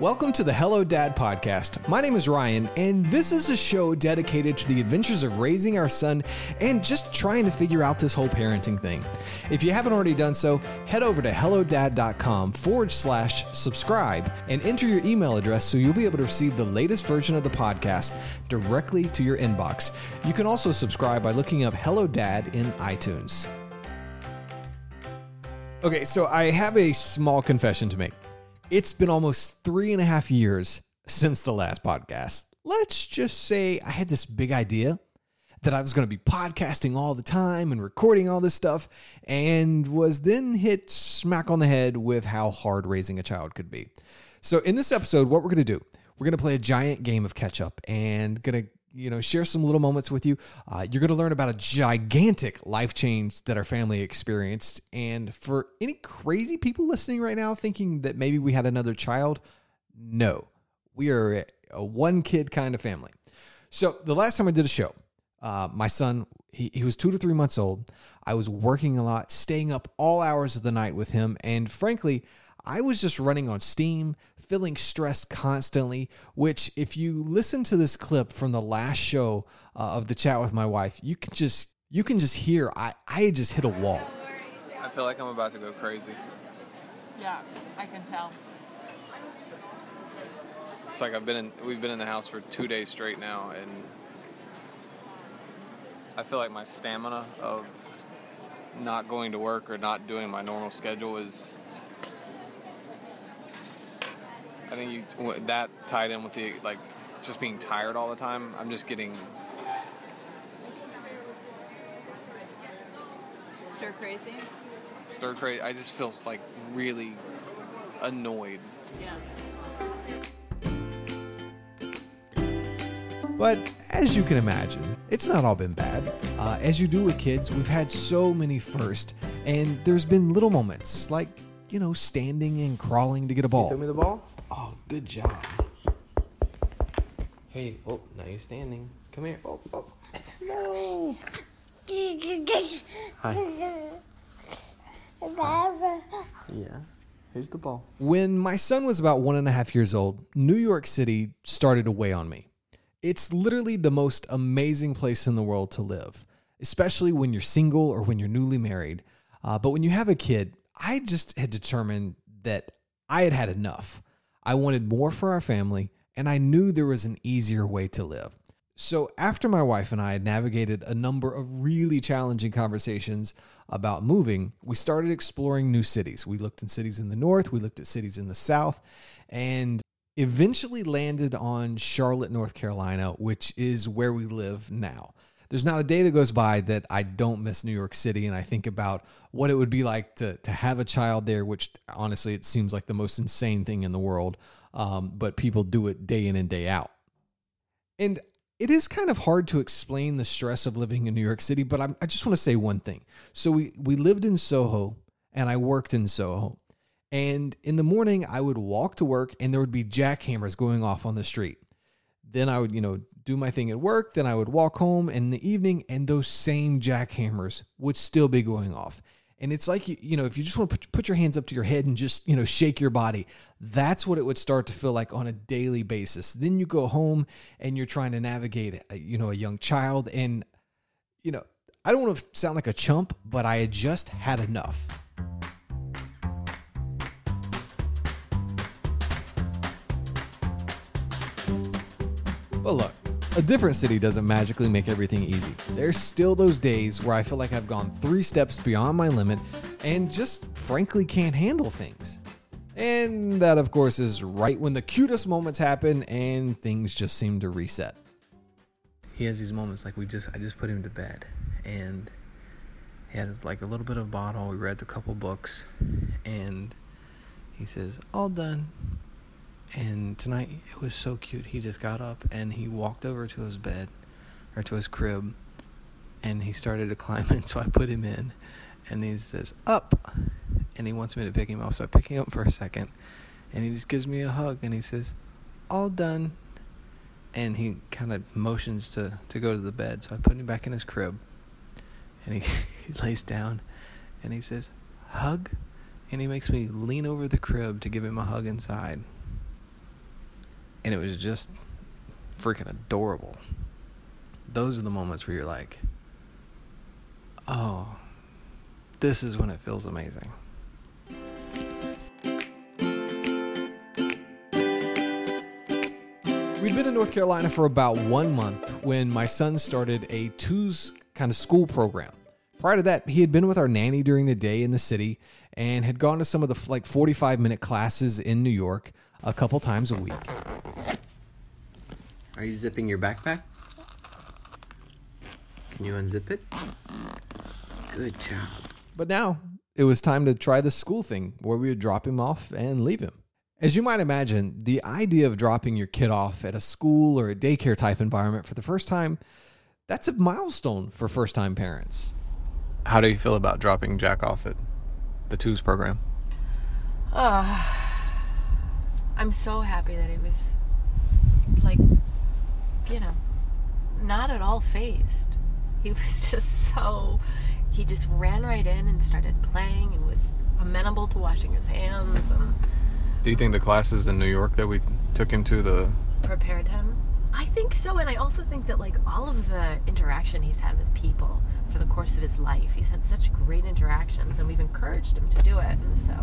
Welcome to the Hello Dad podcast. My name is Ryan, and this is a show dedicated to the adventures of raising our son and just trying to figure out this whole parenting thing. If you haven't already done so, head over to hellodad.com forward slash subscribe and enter your email address so you'll be able to receive the latest version of the podcast directly to your inbox. You can also subscribe by looking up Hello Dad in iTunes. Okay, so I have a small confession to make. It's been almost three and a half years since the last podcast. Let's just say I had this big idea that I was going to be podcasting all the time and recording all this stuff, and was then hit smack on the head with how hard raising a child could be. So, in this episode, what we're going to do, we're going to play a giant game of catch up and going to you know, share some little moments with you. Uh, you're going to learn about a gigantic life change that our family experienced. And for any crazy people listening right now thinking that maybe we had another child, no, we are a one kid kind of family. So the last time I did a show, uh, my son, he, he was two to three months old. I was working a lot, staying up all hours of the night with him. And frankly, I was just running on steam, feeling stressed constantly, which, if you listen to this clip from the last show uh, of the chat with my wife, you can just you can just hear I, I just hit a wall. I feel like I'm about to go crazy. Yeah, I can tell. It's like I've been in we've been in the house for two days straight now and I feel like my stamina of not going to work or not doing my normal schedule is I think you that tied in with the like just being tired all the time. I'm just getting Stir crazy? stir crazy. I just feel like really annoyed. Yeah. But as you can imagine, it's not all been bad. Uh, as you do with kids, we've had so many firsts, and there's been little moments like, you know, standing and crawling to get a ball. Throw me the ball. Oh, good job. Hey, oh, now you're standing. Come here. Oh, oh. No. Hi. Yeah. Here's the ball. When my son was about one and a half years old, New York City started to weigh on me. It's literally the most amazing place in the world to live, especially when you're single or when you're newly married. Uh, but when you have a kid, I just had determined that I had had enough. I wanted more for our family, and I knew there was an easier way to live. So, after my wife and I had navigated a number of really challenging conversations about moving, we started exploring new cities. We looked in cities in the north, we looked at cities in the south, and eventually landed on Charlotte, North Carolina, which is where we live now. There's not a day that goes by that I don't miss New York City and I think about what it would be like to, to have a child there, which honestly, it seems like the most insane thing in the world. Um, but people do it day in and day out. And it is kind of hard to explain the stress of living in New York City, but I'm, i just want to say one thing. So we, we lived in Soho and I worked in Soho. And in the morning, I would walk to work and there would be jackhammers going off on the street. Then I would, you know, do my thing at work. Then I would walk home in the evening and those same jackhammers would still be going off. And it's like, you, know, if you just want to put, your hands up to your head and just, you know, shake your body, that's what it would start to feel like on a daily basis. Then you go home and you're trying to navigate, a, you know, a young child. And, you know, I don't want to sound like a chump, but I had just had enough. But look, a different city doesn't magically make everything easy. There's still those days where I feel like I've gone three steps beyond my limit and just frankly can't handle things. And that, of course, is right when the cutest moments happen and things just seem to reset. He has these moments like we just, I just put him to bed and he had his, like a little bit of bottle. We read a couple books and he says, all done. And tonight it was so cute. He just got up and he walked over to his bed or to his crib and he started to climb in. So I put him in and he says, Up. And he wants me to pick him up. So I pick him up for a second and he just gives me a hug and he says, All done. And he kind of motions to, to go to the bed. So I put him back in his crib and he, he lays down and he says, Hug. And he makes me lean over the crib to give him a hug inside. And it was just freaking adorable. Those are the moments where you're like, oh, this is when it feels amazing. We'd been in North Carolina for about one month when my son started a twos kind of school program. Prior to that, he had been with our nanny during the day in the city and had gone to some of the like 45 minute classes in New York a couple times a week. Are you zipping your backpack? Can you unzip it? Good job. But now it was time to try the school thing where we would drop him off and leave him. As you might imagine, the idea of dropping your kid off at a school or a daycare type environment for the first time, that's a milestone for first time parents. How do you feel about dropping Jack off at the twos program? Oh, I'm so happy that it was, like, you know, not at all phased. He was just so, he just ran right in and started playing and was amenable to washing his hands and Do you think the classes in New York that we took him to the prepared him. I think so, and I also think that like all of the interaction he's had with people for the course of his life, he's had such great interactions, and we've encouraged him to do it. And so,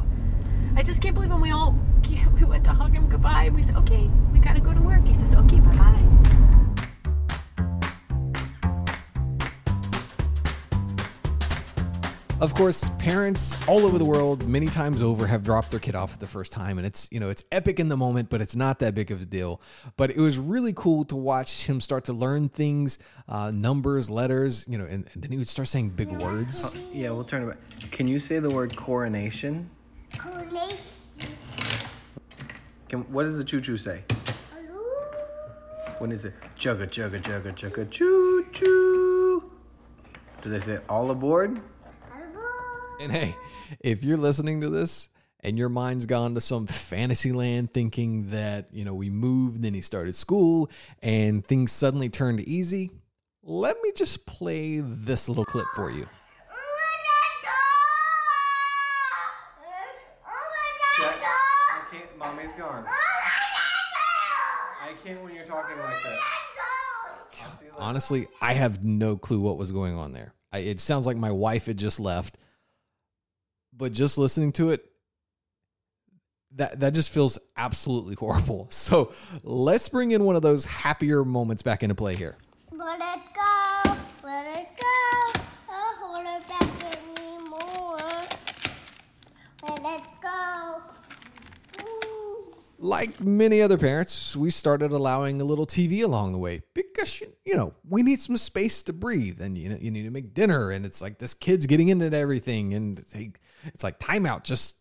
I just can't believe when we all we went to hug him goodbye, and we said, "Okay, we gotta go to work." He says, "Okay, bye bye." Of course, parents all over the world, many times over, have dropped their kid off for the first time, and it's you know it's epic in the moment, but it's not that big of a deal. But it was really cool to watch him start to learn things, uh, numbers, letters, you know, and, and then he would start saying big words. Yeah, we'll turn it back. Can you say the word coronation? Coronation. Can, what does the choo choo say? When is it jugga jugga jugga jugga choo choo? Do they say all aboard? And hey, if you're listening to this and your mind's gone to some fantasy land thinking that, you know, we moved, then he started school and things suddenly turned easy, let me just play this little clip for you. I can't. Mommy's gone. I can't when you're talking like that. Honestly, I have no clue what was going on there. I, it sounds like my wife had just left, but just listening to it, that that just feels absolutely horrible. So let's bring in one of those happier moments back into play here. Let it go, let it go. Don't hold it back anymore. Let it go. Ooh. like many other parents, we started allowing a little TV along the way because you, you know we need some space to breathe, and you know you need to make dinner, and it's like this kid's getting into everything, and they, it's like timeout. Just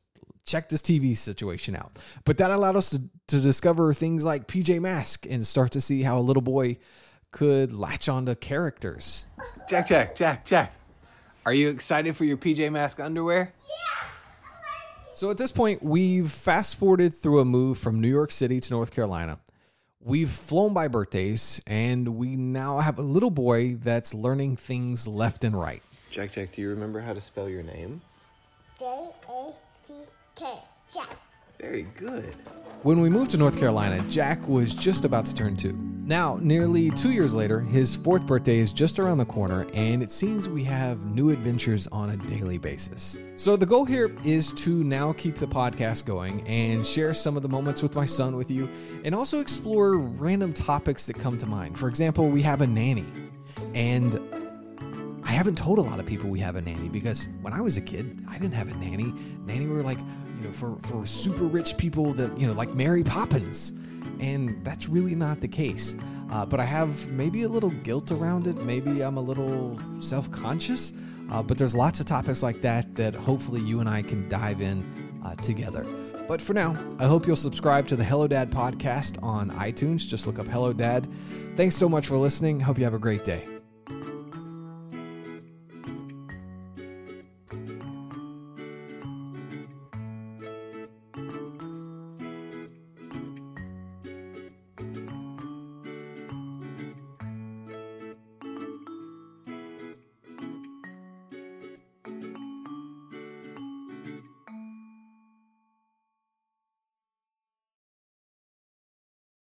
check this TV situation out. But that allowed us to, to discover things like PJ Mask and start to see how a little boy could latch onto characters. Jack, Jack, Jack, Jack. Are you excited for your PJ Mask underwear? So at this point, we've fast forwarded through a move from New York City to North Carolina. We've flown by birthdays, and we now have a little boy that's learning things left and right. Jack, Jack, do you remember how to spell your name? J A C K. Jack. Very good. When we moved to North Carolina, Jack was just about to turn two. Now, nearly two years later, his fourth birthday is just around the corner, and it seems we have new adventures on a daily basis. So, the goal here is to now keep the podcast going and share some of the moments with my son with you, and also explore random topics that come to mind. For example, we have a nanny, and I haven't told a lot of people we have a nanny because when I was a kid, I didn't have a nanny. Nanny were like, you know, for, for super rich people that, you know, like Mary Poppins. And that's really not the case. Uh, but I have maybe a little guilt around it. Maybe I'm a little self conscious. Uh, but there's lots of topics like that that hopefully you and I can dive in uh, together. But for now, I hope you'll subscribe to the Hello Dad podcast on iTunes. Just look up Hello Dad. Thanks so much for listening. Hope you have a great day.